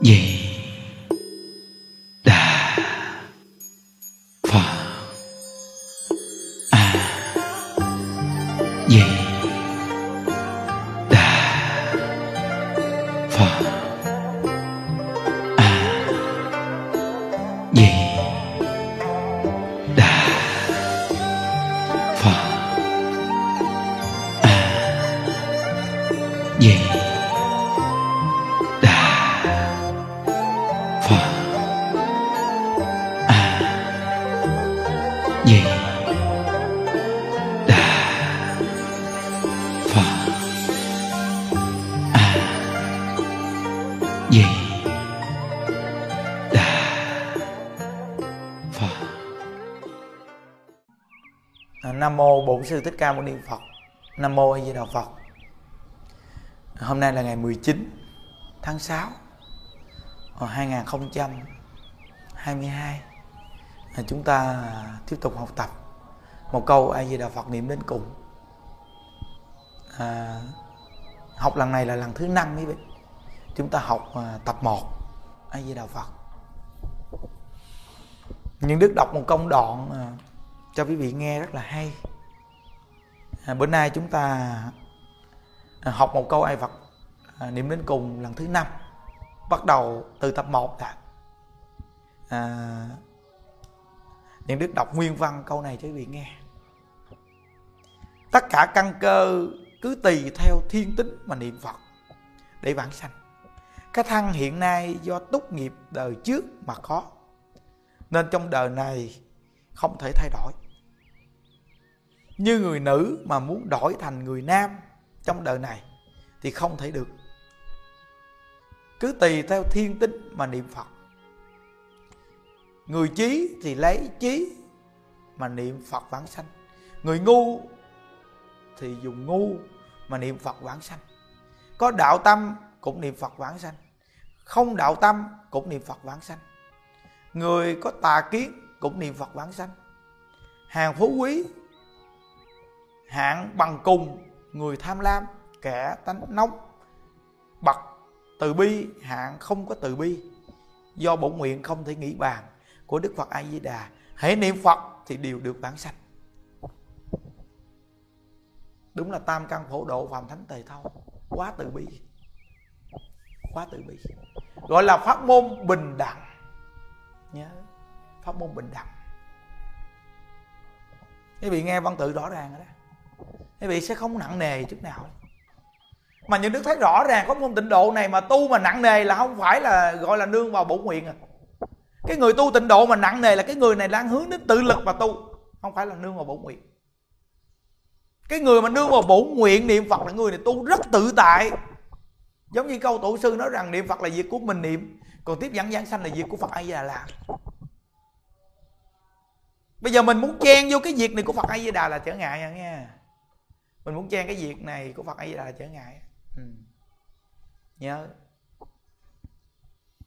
di Nam mô Bổn sư Thích Ca Mâu Ni Phật. Nam mô A Di Đà Phật. Hôm nay là ngày 19 tháng 6 năm 2022. À, chúng ta tiếp tục học tập một câu A Di Đà Phật niệm đến cùng. À, học lần này là lần thứ năm mấy vị. Chúng ta học à, tập 1 A Di Đà Phật. Nhưng Đức đọc một công đoạn à, cho quý vị nghe rất là hay à, bữa nay chúng ta à, học một câu ai Phật à, niệm đến cùng lần thứ năm bắt đầu từ tập 1 đã. À, Niệm Đức đọc nguyên văn câu này cho quý vị nghe. Tất cả căn cơ cứ tùy theo thiên tính mà niệm Phật để vãng sanh. Cái thân hiện nay do túc nghiệp đời trước mà có nên trong đời này không thể thay đổi như người nữ mà muốn đổi thành người nam trong đời này thì không thể được. Cứ tùy theo thiên tính mà niệm phật. Người trí thì lấy trí mà niệm phật vãng sanh. Người ngu thì dùng ngu mà niệm phật vãng sanh. Có đạo tâm cũng niệm phật vãng sanh. Không đạo tâm cũng niệm phật vãng sanh. Người có tà kiến cũng niệm phật vãng sanh. Hàng phú quý hạng bằng cùng người tham lam, kẻ tánh nóng, bậc từ bi, hạng không có từ bi. Do bổn nguyện không thể nghĩ bàn của đức phật a di đà hãy niệm phật thì đều được bản sanh. Đúng là tam căn phổ độ phạm thánh tề thâu, quá từ bi, quá từ bi. Gọi là pháp môn bình đẳng. Nhớ, pháp môn bình đẳng. Quý vị nghe văn tự rõ ràng rồi đó quý vị sẽ không nặng nề chút nào. Mà những đức thấy rõ ràng có môn tịnh độ này mà tu mà nặng nề là không phải là gọi là nương vào bổ nguyện à. Cái người tu tịnh độ mà nặng nề là cái người này đang hướng đến tự lực mà tu, không phải là nương vào bổ nguyện. Cái người mà nương vào bổ nguyện niệm phật là người này tu rất tự tại. Giống như câu tổ sư nói rằng niệm phật là việc của mình niệm, còn tiếp dẫn giảng sanh là việc của phật ai di đà làm bây giờ mình muốn chen vô cái việc này của phật ai di đà là trở ngại nha nghe mình muốn chen cái việc này của phật ấy là trở ngại ừ. nhớ.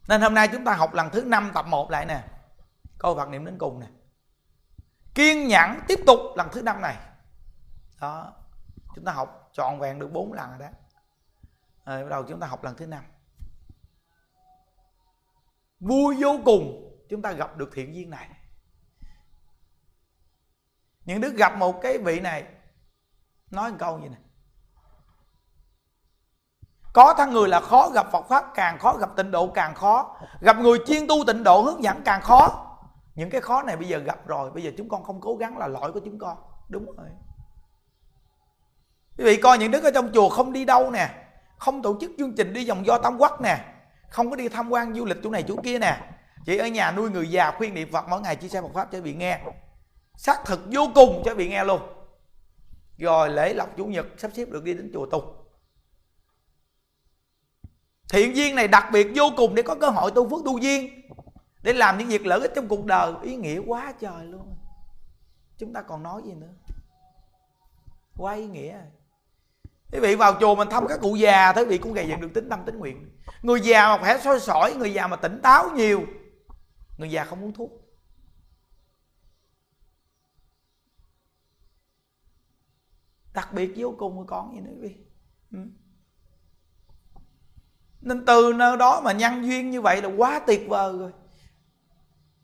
Nên hôm nay chúng ta học lần thứ năm tập 1 lại nè. Câu Phật niệm đến cùng nè. Kiên nhẫn tiếp tục lần thứ năm này. Đó. Chúng ta học trọn vẹn được bốn lần rồi đó. Rồi bắt đầu chúng ta học lần thứ năm. Vui vô cùng chúng ta gặp được thiện duyên này. Những đứa gặp một cái vị này nói một câu như này. Có thân người là khó gặp Phật pháp, càng khó gặp tịnh độ càng khó. Gặp người chuyên tu tịnh độ hướng dẫn càng khó. Những cái khó này bây giờ gặp rồi, bây giờ chúng con không cố gắng là lỗi của chúng con. Đúng rồi. Quý vị coi những đứa ở trong chùa không đi đâu nè, không tổ chức chương trình đi vòng do tam quốc nè, không có đi tham quan du lịch chỗ này chỗ kia nè. Chỉ ở nhà nuôi người già khuyên niệm phật, mỗi ngày chia sẻ Phật pháp cho bị vị nghe. Xác thực vô cùng cho bị vị nghe luôn rồi lễ lọc chủ nhật sắp xếp được đi đến chùa tu. Thiện duyên này đặc biệt vô cùng để có cơ hội tu phước tu duyên, để làm những việc lợi ích trong cuộc đời. Ý nghĩa quá trời luôn. Chúng ta còn nói gì nữa? Quá ý nghĩa. Quý vị vào chùa mình thăm các cụ già thế vị cũng gây dựng được tính tâm tính nguyện. Người già mà khỏe soi sỏi, người già mà tỉnh táo nhiều, người già không muốn thuốc. Đặc biệt vô cùng của con gì nữa quý ừ. nên từ nơi đó mà nhân duyên như vậy là quá tuyệt vời rồi.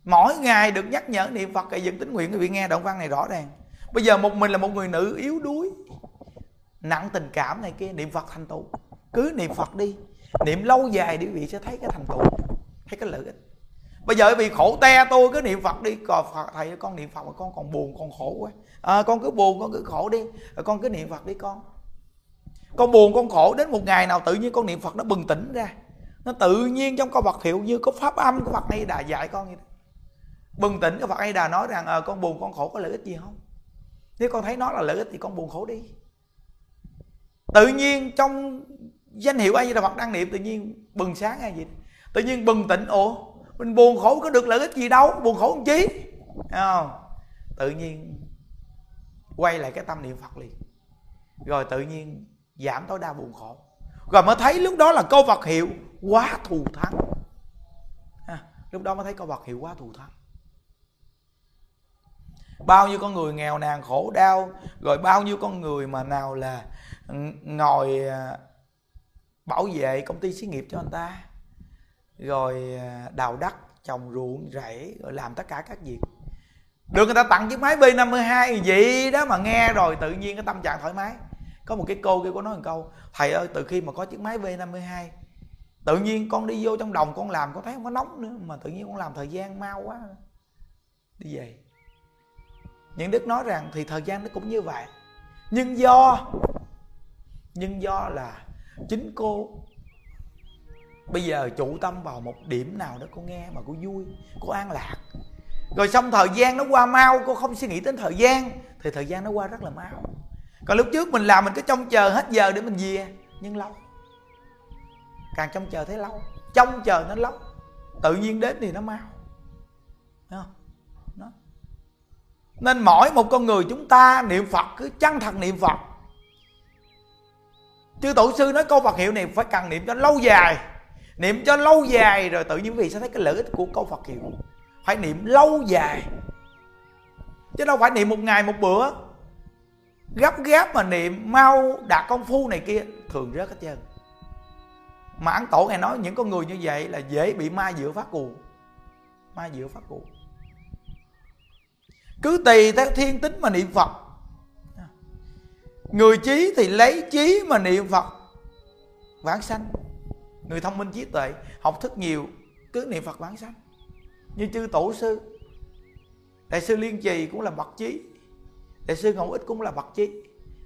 Mỗi ngày được nhắc nhở niệm phật gây dựng tính nguyện, quý vị nghe đoạn văn này rõ ràng. Bây giờ một mình là một người nữ yếu đuối, nặng tình cảm này kia, niệm phật thành tựu. Cứ niệm phật đi, niệm lâu dài đi, quý vị sẽ thấy cái thành tựu, thấy cái lợi ích bây giờ bị khổ te tôi cứ niệm phật đi. Còn phật thầy con niệm phật mà con còn buồn con khổ quá. À, con cứ buồn con cứ khổ đi. Rồi con cứ niệm phật đi con. Con buồn con khổ đến một ngày nào tự nhiên con niệm phật nó bừng tỉnh ra. Nó tự nhiên trong câu Phật hiệu như có pháp âm của Phật hay Đà dạy con như bừng tỉnh cái Phật hay Đà nói rằng à, con buồn con khổ có lợi ích gì không? Nếu con thấy nó là lợi ích thì con buồn khổ đi. Tự nhiên trong danh hiệu ai Di Đà Phật đang niệm tự nhiên bừng sáng hay gì tự nhiên bừng tỉnh ủa mình buồn khổ có được lợi ích gì đâu buồn khổ làm chí không? Tự nhiên quay lại cái tâm niệm Phật liền. Rồi tự nhiên giảm tối đa buồn khổ. Rồi mới thấy lúc đó là câu vật hiệu quá thù thắng. À, lúc đó mới thấy câu vật hiệu quá thù thắng. Bao nhiêu con người nghèo nàn khổ đau rồi bao nhiêu con người mà nào là ngồi à, bảo vệ công ty xí nghiệp cho anh ta rồi à, đào đất trồng ruộng rẫy rồi làm tất cả các việc. Được người ta tặng chiếc máy B52 gì đó mà nghe rồi tự nhiên cái tâm trạng thoải mái. Có một cái cô kia có nói một câu thầy ơi từ khi mà có chiếc máy B52, tự nhiên con đi vô trong đồng con làm con thấy không có nóng nữa mà tự nhiên con làm thời gian mau quá. Đi về. Những đức nói rằng thì thời gian nó cũng như vậy. Nhưng do nhưng do là chính cô bây giờ chủ tâm vào một điểm nào đó cô nghe mà cô vui, cô an lạc. Rồi xong thời gian nó qua mau, cô không suy nghĩ đến thời gian, thì thời gian nó qua rất là mau. Còn lúc trước mình làm mình cứ trông chờ hết giờ để mình về, nhưng lâu. Càng trông chờ thấy lâu, trông chờ nó lâu, tự nhiên đến thì nó mau. Thấy không? Đó. nên mỗi một con người chúng ta, niệm phật cứ chân thật niệm phật. Chư tổ sư nói câu phật hiệu này phải cần niệm cho lâu dài niệm cho lâu dài rồi tự nhiên vì sẽ thấy cái lợi ích của câu phật hiệu. Phải niệm lâu dài. Chứ đâu phải niệm một ngày một bữa. Gấp gáp mà niệm, mau đạt công phu này kia, thường rớt hết trơn. Mà ăn tổ ngày nói những con người như vậy là dễ bị ma dựa phát cuồng. Ma dựa phát cuồng. Cứ tùy theo thiên tính mà niệm phật. Người trí thì lấy trí mà niệm phật. Vãng sanh người thông minh trí tuệ, học thức nhiều, cứ niệm phật bản sanh. Như chư tổ sư, đại sư liên trì cũng là bậc trí, đại sư ngẫu ích cũng là bậc trí,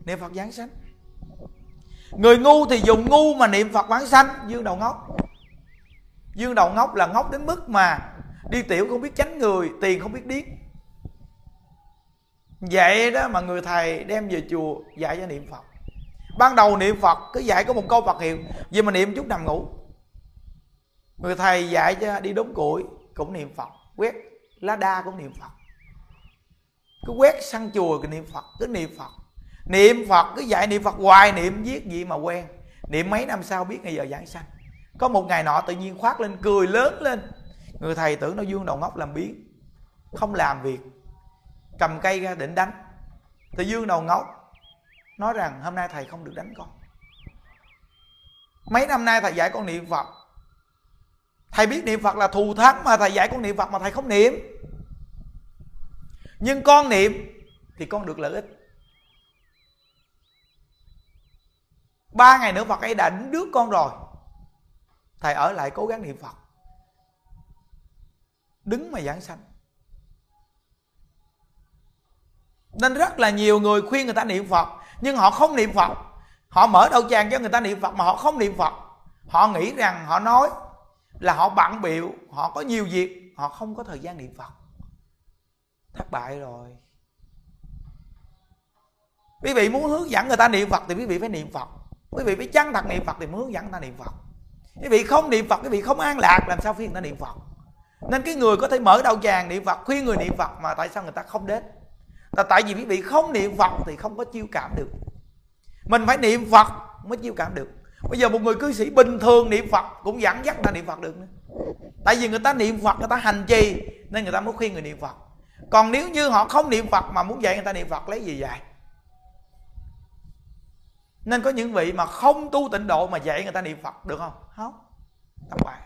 niệm phật giáng sanh. Người ngu thì dùng ngu mà niệm phật bản sanh, dương đầu ngốc. Dương đầu ngốc là ngốc đến mức mà đi tiểu không biết tránh người, tiền không biết điếc. Vậy đó mà người thầy đem về chùa dạy cho niệm phật ban đầu niệm phật, cứ dạy có một câu phật hiệu vì mà niệm chút nằm ngủ. Người thầy dạy cho đi đốn củi, cũng niệm phật. Quét lá đa cũng niệm phật. Cứ quét săn chùa cứ niệm phật, cứ niệm phật. Niệm phật, cứ dạy niệm phật, hoài niệm viết gì mà quen. Niệm mấy năm sau biết ngày giờ giảng sanh. Có một ngày nọ tự nhiên khoác lên, cười lớn lên. Người thầy tưởng nó dương đầu ngốc làm biến không làm việc, cầm cây ra định đánh. Thì dương đầu ngốc nói rằng hôm nay thầy không được đánh con. Mấy năm nay thầy dạy con niệm phật. Thầy biết niệm phật là thù thắng mà thầy dạy con niệm phật mà thầy không niệm. Nhưng con niệm thì con được lợi ích. Ba ngày nữa phật ấy đã đánh đứa con rồi. Thầy ở lại cố gắng niệm phật. Đứng mà giảng sanh. Nên rất là nhiều người khuyên người ta niệm phật nhưng họ không niệm phật. Họ mở đầu tràng cho người ta niệm phật mà họ không niệm phật. Họ nghĩ rằng, họ nói là họ bận biệu họ có nhiều việc, họ không có thời gian niệm phật. Thất bại rồi. Quý vị muốn hướng dẫn người ta niệm phật thì quý vị phải niệm phật. Quý vị phải chân thật niệm phật thì muốn hướng dẫn người ta niệm phật. Quý vị không niệm phật, quý vị không an lạc, làm sao khuyên người ta niệm phật? Nên cái người có thể mở đầu tràng niệm phật, khuyên người niệm phật mà tại sao người ta không đến? Là tại vì quý vị không niệm phật thì không có chiêu cảm được. Mình phải niệm phật mới chiêu cảm được. Bây giờ một người cư sĩ bình thường niệm phật cũng dẫn dắt người ta niệm phật được nữa. Tại vì người ta niệm phật, người ta hành trì, nên người ta mới khuyên người niệm phật. Còn nếu như họ không niệm phật mà muốn dạy người ta niệm phật, lấy gì dạy? Nên có những vị mà không tu tịnh độ mà dạy người ta niệm phật được không? Không. Tao bài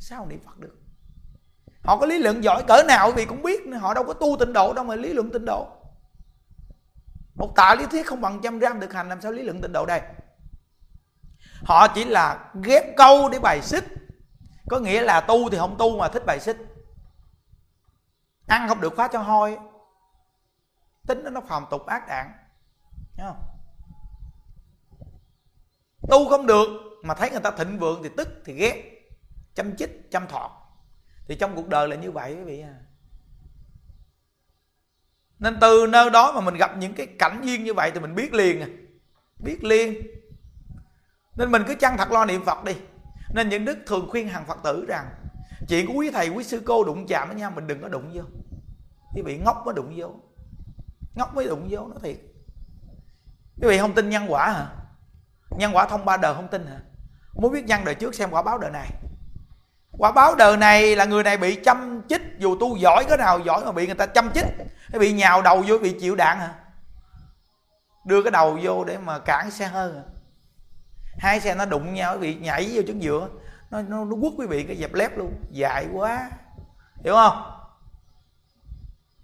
sao niệm phật được? Họ có lý luận giỏi cỡ nào vì cũng biết, họ đâu có tu tịnh độ đâu mà lý luận tịnh độ một tạ lý thuyết không bằng trăm gram thực hành, làm sao lý luận tịnh độ đây? Họ chỉ là ghép câu để bài xích. Có nghĩa là tu thì không tu mà thích bài xích. Ăn không được khóa cho hôi. Tính nó phàm tục ác đạn Thấy không? tu không được mà thấy người ta thịnh vượng thì tức thì ghét. Chăm chích, chăm thọt thì trong cuộc đời là như vậy quý vị à nên từ nơi đó mà mình gặp những cái cảnh duyên như vậy thì mình biết liền à. Biết liền. Nên mình cứ chăng thật lo niệm phật đi. Nên những đức thường khuyên hàng phật tử rằng, chuyện của quý thầy, quý sư cô đụng chạm với nhau, mình đừng có đụng vô. Quý vị ngốc mới đụng vô. Ngốc mới đụng vô nó thiệt. Quý vị không tin nhân quả hả? Nhân quả thông ba đời không tin hả? Muốn biết nhân đời trước xem quả báo đời này quả báo đời này là người này bị chăm chích dù tu giỏi cái nào giỏi mà bị người ta chăm chích. Hay bị nhào đầu vô bị chịu đạn hả? Đưa cái đầu vô để mà cản xe hơn hả? Hai xe nó đụng nhau bị nhảy vô chân giữa. Nó nó, nó quất quý vị cái dẹp lép luôn. Dài quá. Hiểu không?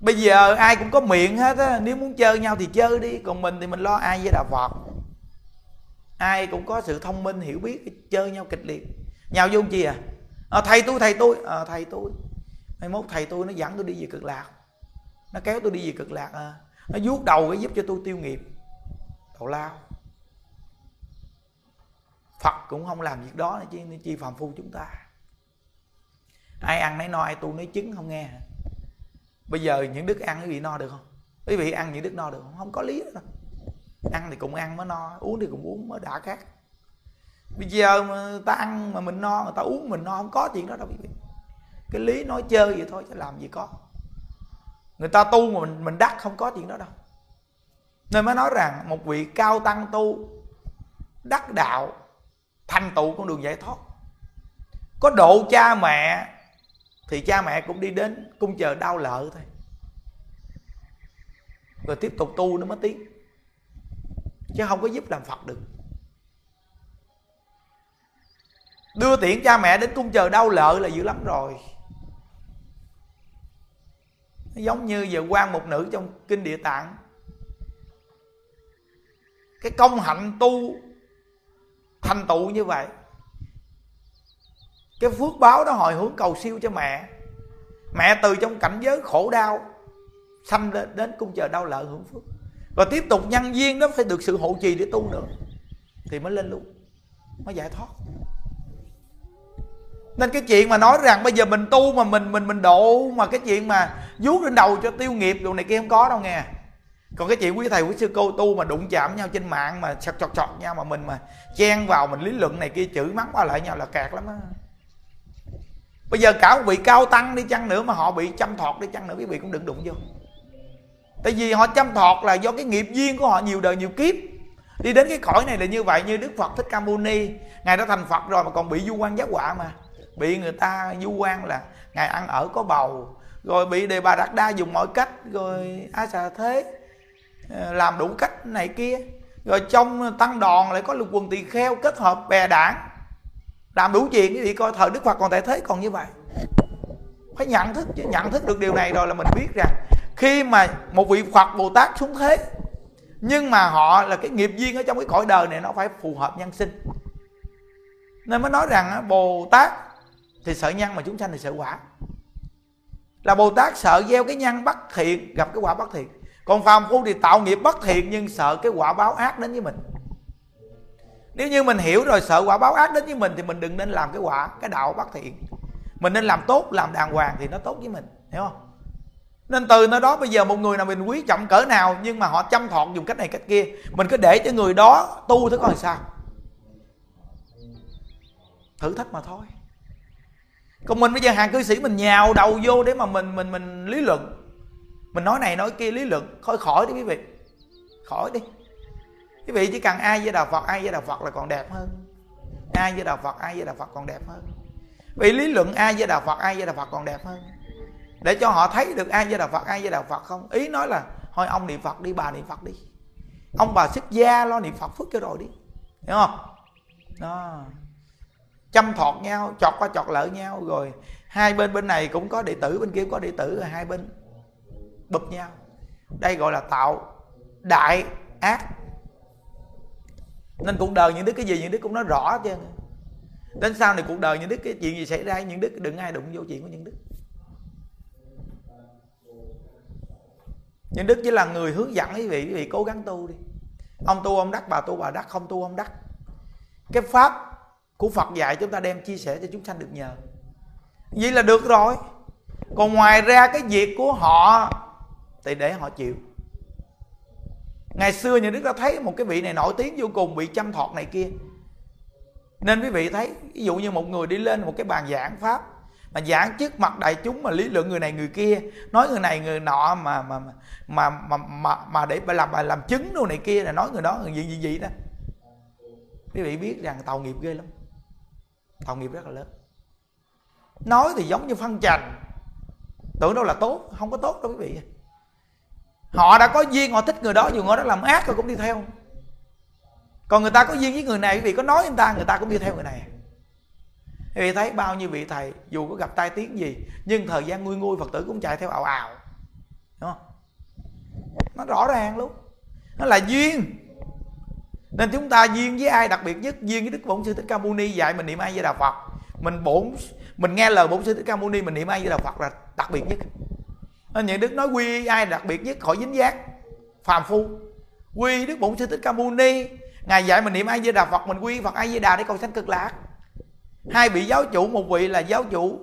Bây giờ ai cũng có miệng hết á. Nếu muốn chơi nhau thì chơi đi. Còn mình thì mình lo ai với đạo phật ai cũng có sự thông minh hiểu biết chơi nhau kịch liệt. Nhau vô chi à, à thầy tôi thầy tôi. À, thầy tôi. Mai mốt thầy tôi nó dẫn tôi đi về cực lạc. Nó kéo tôi đi về cực lạc à. nó vuốt đầu cái giúp cho tôi tiêu nghiệp. Tào lao. Phật cũng không làm việc đó chứ chi phàm phu chúng ta. Ai ăn nấy no ai tu nấy chứng không nghe. Bây giờ những đức ăn quý vị no được không? Quý vị ăn những đức no được không? Không có lý đâu. Ăn thì cũng ăn mới no uống thì cũng uống mới đã khác bây giờ mà ta ăn mà mình no người ta uống mình no, không có chuyện đó đâu, quý vị. Cái lý nói chơi vậy thôi, chứ làm gì có. Người ta tu mà mình mình đắc không có chuyện đó đâu. Nên mới nói rằng, một vị cao tăng tu, đắc đạo, thành tựu con đường giải thoát. Có độ cha mẹ, thì cha mẹ cũng đi đến cung chờ đau lợ thôi. Rồi tiếp tục tu nó mới tiến. Chứ không có giúp làm phật được. Đưa tiễn cha mẹ đến cung chờ đau lợi là dữ lắm rồi. Nó giống như giờ quan một nữ trong kinh địa tạng. Cái công hạnh tu, thành tựu như vậy. Cái phước báo đó hồi hướng cầu siêu cho mẹ. Mẹ từ trong cảnh giới khổ đau, sanh lên đến cung chờ đau lợi hưởng phước. Và tiếp tục nhân duyên đó phải được sự hộ trì để tu nữa, thì mới lên luôn, mới giải thoát nên cái chuyện mà nói rằng bây giờ mình tu mà mình mình mình độ mà cái chuyện mà vuốt lên đầu cho tiêu nghiệp đồ này kia không có đâu nghe. Còn cái chuyện quý thầy, quý sư cô tu mà đụng chạm nhau trên mạng mà sọt chọt chọt nhau mà mình mà chen vào mình lý luận này kia, chửi mắng qua lại nhau là kẹt lắm á. Bây giờ cả một vị cao tăng đi chăng nữa mà họ bị chăm thọt đi chăng nữa, quý vị cũng đừng đụng vô. Tại vì họ chăm thọt là do cái nghiệp duyên của họ nhiều đời nhiều kiếp. Đi đến cái cõi này là như vậy, như đức phật thích ca mâu ni. Ngài đã thành phật rồi mà còn bị du quan giác quả mà bị người ta du quan là ngài ăn ở có bầu, rồi bị đề bà đạt đa dùng mọi cách, rồi a xà thế ờ, làm đủ cách này kia. Rồi trong tăng đoàn lại có lục quần tỳ kheo kết hợp bè đảng, làm đủ chuyện thì coi thời đức phật còn tại thế còn như vậy. Phải nhận thức nhận thức được điều này rồi là mình biết rằng khi mà một vị phật bồ tát xuống thế, nhưng mà họ là cái nghiệp duyên ở trong cái cõi đời này nó phải phù hợp nhân sinh. Nên mới nói rằng bồ tát thì sợ nhân mà chúng sanh thì sợ quả. Là bồ tát sợ gieo cái nhân bất thiện, gặp cái quả bất thiện. Còn phàm phu thì tạo nghiệp bất thiện nhưng sợ cái quả báo ác đến với mình. Nếu như mình hiểu rồi sợ quả báo ác đến với mình thì mình đừng nên làm cái quả, cái đạo bất thiện. Mình nên làm tốt, làm đàng hoàng thì nó tốt với mình, hiểu không? Nên từ nơi đó bây giờ một người nào mình quý trọng cỡ nào nhưng mà họ chăm thọt dùng cách này cách kia, mình cứ để cho người đó tu thế coi sao. Thử thách mà thôi còn mình bây giờ hàng cư sĩ mình nhào đầu vô để mà mình mình mình lý luận. Mình nói này nói kia lý luận. Khỏi khỏi đi quý vị. Khỏi đi. Quý vị chỉ cần ai với đạo phật, ai với đạo phật là còn đẹp hơn. Ai với đạo phật, ai với đạo phật còn đẹp hơn. Vì lý luận ai với đạo phật, ai với đạo phật còn đẹp hơn. Để cho họ thấy được ai với đạo phật, ai với đạo phật không? Ý nói là, thôi ông niệm phật đi, bà niệm phật đi. Ông bà xuất gia lo niệm phật phước cho rồi đi. Hiểu không? Đó chăm thọt nhau, chọt qua chọt lợi nhau rồi. Hai bên bên này cũng có đệ tử, bên kia cũng có đệ tử, rồi hai bên bụp nhau. Đây gọi là tạo đại ác. Nên cuộc đời những đức cái gì, những đức cũng nói rõ chứ. Đến sau này cuộc đời những đức cái chuyện gì xảy ra, những đức đừng ai đụng vô chuyện của những đức những đức chỉ là người hướng dẫn quý vị quý vị cố gắng tu đi. Ông tu ông đắc, bà tu bà đắc, không tu ông đắc. Cái pháp của phật dạy chúng ta đem chia sẻ cho chúng sanh được nhờ. Vậy là được rồi. Còn ngoài ra cái việc của họ thì để họ chịu. Ngày xưa những đức ta thấy một cái vị này nổi tiếng vô cùng bị chăm thọt này kia. Nên quý vị thấy ví dụ như một người đi lên một cái bàn giảng pháp mà giảng trước mặt đại chúng mà lý luận người này người kia nói người này người nọ mà mà mà mà mà, mà để làm bài làm chứng đồ này kia là nói người đó người gì gì gì đó. Quý vị biết rằng tàu nghiệp ghê lắm tạo nghiệp rất là lớn. Nói thì giống như phân trần tưởng đâu là tốt, không có tốt đâu quý vị. Họ đã có duyên, họ thích người đó, dù người đó làm ác rồi cũng đi theo. Còn người ta có duyên với người này, quý vị có nói người ta người ta cũng đi theo người này. Quý vị thấy bao nhiêu vị thầy, dù có gặp tai tiếng gì, nhưng thời gian nguôi nguôi phật tử cũng chạy theo ảo ảo đúng không? Nó rõ ràng luôn. Nó là duyên nên chúng ta duyên với ai đặc biệt nhất? Duyên với đức bổn sư thích ca mâu ni. Dạy mình niệm ai với đạo phật. Mình bổn, mình nghe lời bổn sư thích ca mâu ni, mình niệm ai với đạo phật là đặc biệt nhất. Nên những đức nói quy ai đặc biệt nhất? Khỏi dính giác. Phàm phu. Quy đức bổn sư thích ca mâu ni. Ngài dạy mình niệm ai với đạo phật, mình quy phật ai với đà để cầu sanh cực lạc. Hai vị giáo chủ, một vị là giáo chủ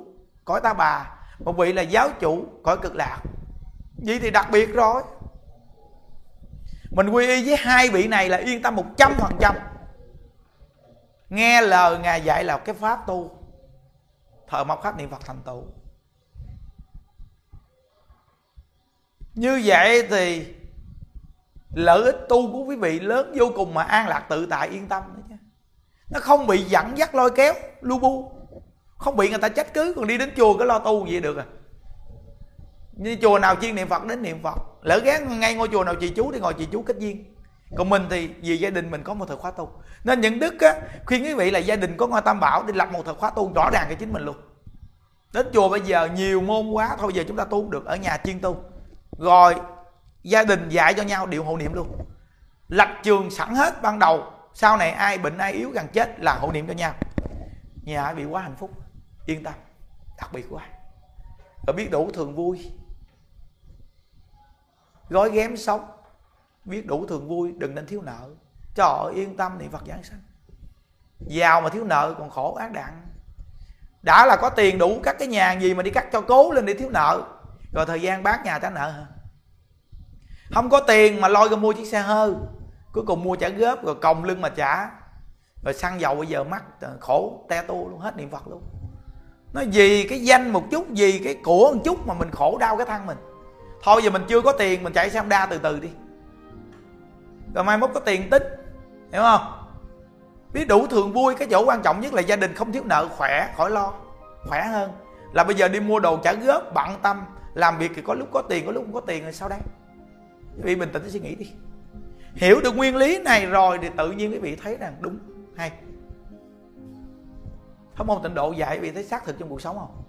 cõi ta bà, một vị là giáo chủ cõi cực lạc. Vậy thì đặc biệt rồi mình quy y với hai vị này là yên tâm một trăm phần trăm. Nghe lời ngài dạy là cái pháp tu. Thờ mộc khắc niệm phật thành tựu. Như vậy thì lợi ích tu của quý vị lớn vô cùng mà an lạc tự tại yên tâm nữa chứ nó không bị dẫn dắt lôi kéo, lu bu. Không bị người ta trách cứ, còn đi đến chùa cái lo tu vậy được à. Như chùa nào chuyên niệm phật đến niệm phật lỡ ghé ngay ngôi chùa nào chị chú thì ngồi chị chú kết duyên còn mình thì vì gia đình mình có một thời khóa tu. Nên những đức á, khuyên quý vị là gia đình có ngôi tam bảo đi lập một thời khóa tu rõ ràng cho chính mình luôn. Đến chùa bây giờ nhiều môn quá thôi giờ chúng ta tu được ở nhà chuyên tu. Rồi gia đình dạy cho nhau điệu hộ niệm luôn. Lập trường sẵn hết ban đầu sau này ai bệnh ai yếu gần chết là hộ niệm cho nhau. Nhà bị quá hạnh phúc yên tâm đặc biệt quá. Ở biết đủ thường vui gói ghém sống. Biết đủ thường vui, đừng nên thiếu nợ. Cho họ yên tâm niệm phật giảng sanh. Giàu mà thiếu nợ còn khổ, ác đặng. Đã là có tiền đủ cắt cái nhà gì mà đi cắt cho cố lên để thiếu nợ. Rồi thời gian bán nhà trả nợ hả? Không có tiền mà lôi ra mua chiếc xe hơi. Cuối cùng mua trả góp, rồi còng lưng mà trả. Rồi xăng dầu bây giờ mắc khổ, te tu luôn, hết niệm phật luôn. Nó vì cái danh một chút vì cái của một chút mà mình khổ đau cái thân mình thôi giờ mình chưa có tiền, mình chạy xe đa từ từ đi. Rồi mai mốt có tiền tích, hiểu không? Biết đủ thường vui, cái chỗ quan trọng nhất là gia đình không thiếu nợ, khỏe, khỏi lo, khỏe hơn. Là bây giờ đi mua đồ trả góp, bận tâm, làm việc thì có lúc có tiền, có lúc không có tiền rồi sao đây? Quý vị bình tĩnh suy nghĩ đi. Hiểu được nguyên lý này rồi thì tự nhiên quý vị thấy rằng đúng, hay. Không môn tịnh độ dạy, quý vị thấy xác thực trong cuộc sống không?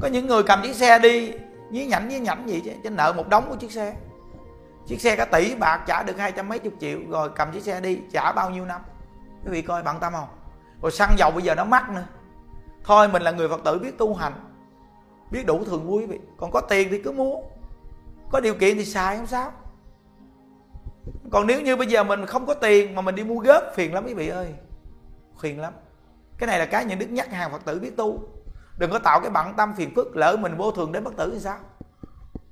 Có những người cầm chiếc xe đi nhí nhảnh nhí nhảnh gì chứ chứ nợ một đống của chiếc xe. Chiếc xe cả tỷ bạc trả được hai trăm mấy chục triệu, rồi cầm chiếc xe đi, trả bao nhiêu năm? Quý vị coi bận tâm không? Rồi xăng dầu bây giờ nó mắc nữa. Thôi mình là người phật tử biết tu hành, biết đủ thường vui quý vị. Còn có tiền thì cứ mua, có điều kiện thì xài không sao. Còn nếu như bây giờ mình không có tiền mà mình đi mua góp phiền lắm quý vị ơi, phiền lắm. Cái này là cái những đức nhắc hàng phật tử biết tu đừng có tạo cái bận tâm phiền phức, lỡ mình vô thường đến bất tử thì sao?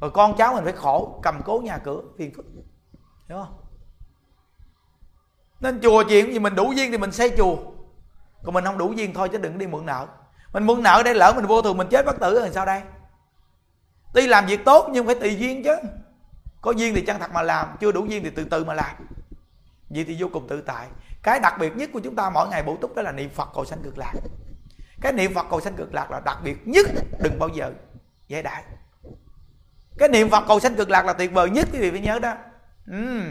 Rồi con cháu mình phải khổ, cầm cố nhà cửa, phiền phức. Hiểu không? Nên chùa chuyện gì mình đủ duyên thì mình xây chùa. Còn mình không đủ duyên thôi chứ đừng đi mượn nợ. Mình mượn nợ đây lỡ mình vô thường mình chết bất tử rồi sao đây? Tuy làm việc tốt nhưng phải tùy duyên chứ. Có duyên thì chân thật mà làm, chưa đủ duyên thì từ từ mà làm. Vậy thì vô cùng tự tại. Cái đặc biệt nhất của chúng ta mỗi ngày bổ túc đó là niệm phật cầu sanh cực lạc cái niệm phật cầu sanh cực lạc là đặc biệt nhất, đừng bao giờ giải đại cái niệm phật cầu sanh cực lạc là tuyệt vời nhất, quý vị phải nhớ đó. Uhm.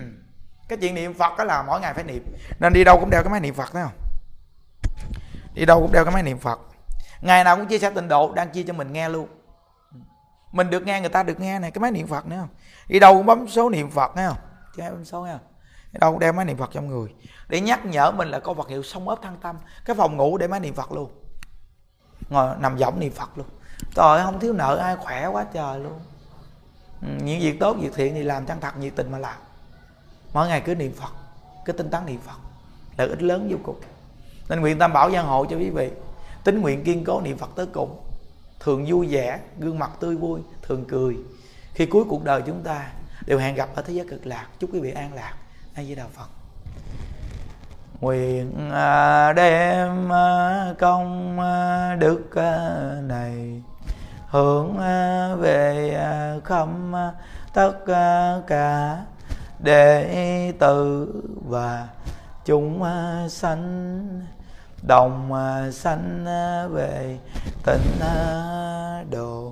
cái chuyện niệm phật đó là mỗi ngày phải niệm. Nên đi đâu cũng đeo cái máy niệm phật, thấy không? Đi đâu cũng đeo cái máy niệm phật. Ngày nào cũng chia sẻ tịnh độ, đang chia cho mình nghe luôn. Mình được nghe, người ta được nghe này, cái máy niệm phật nữa không? Đi đâu cũng bấm số niệm phật nghe không? Chứ bấm số nghe không? Đi đâu cũng đeo máy niệm phật trong người. Để nhắc nhở mình là có vật hiệu sông ấp thăng tâm, cái phòng ngủ để máy niệm phật luôn ngồi nằm võng niệm phật luôn. Trời ơi, không thiếu nợ ai khỏe quá trời luôn. Ừ, những việc tốt việc thiện thì làm chân thật nhiệt tình mà làm. Mỗi ngày cứ niệm phật cứ tinh tấn niệm phật. Lợi ích lớn vô cùng. Nên nguyện tam bảo giang hộ cho quý vị tính nguyện kiên cố niệm phật tới cùng. Thường vui vẻ gương mặt tươi vui thường cười. Khi cuối cuộc đời chúng ta đều hẹn gặp ở thế giới cực lạc. Chúc quý vị an lạc. Ai với đạo phật nguyện à, đem à, công à, đức này hưởng về khâm tất cả đệ tử và chúng sanh đồng sanh về tịnh độ.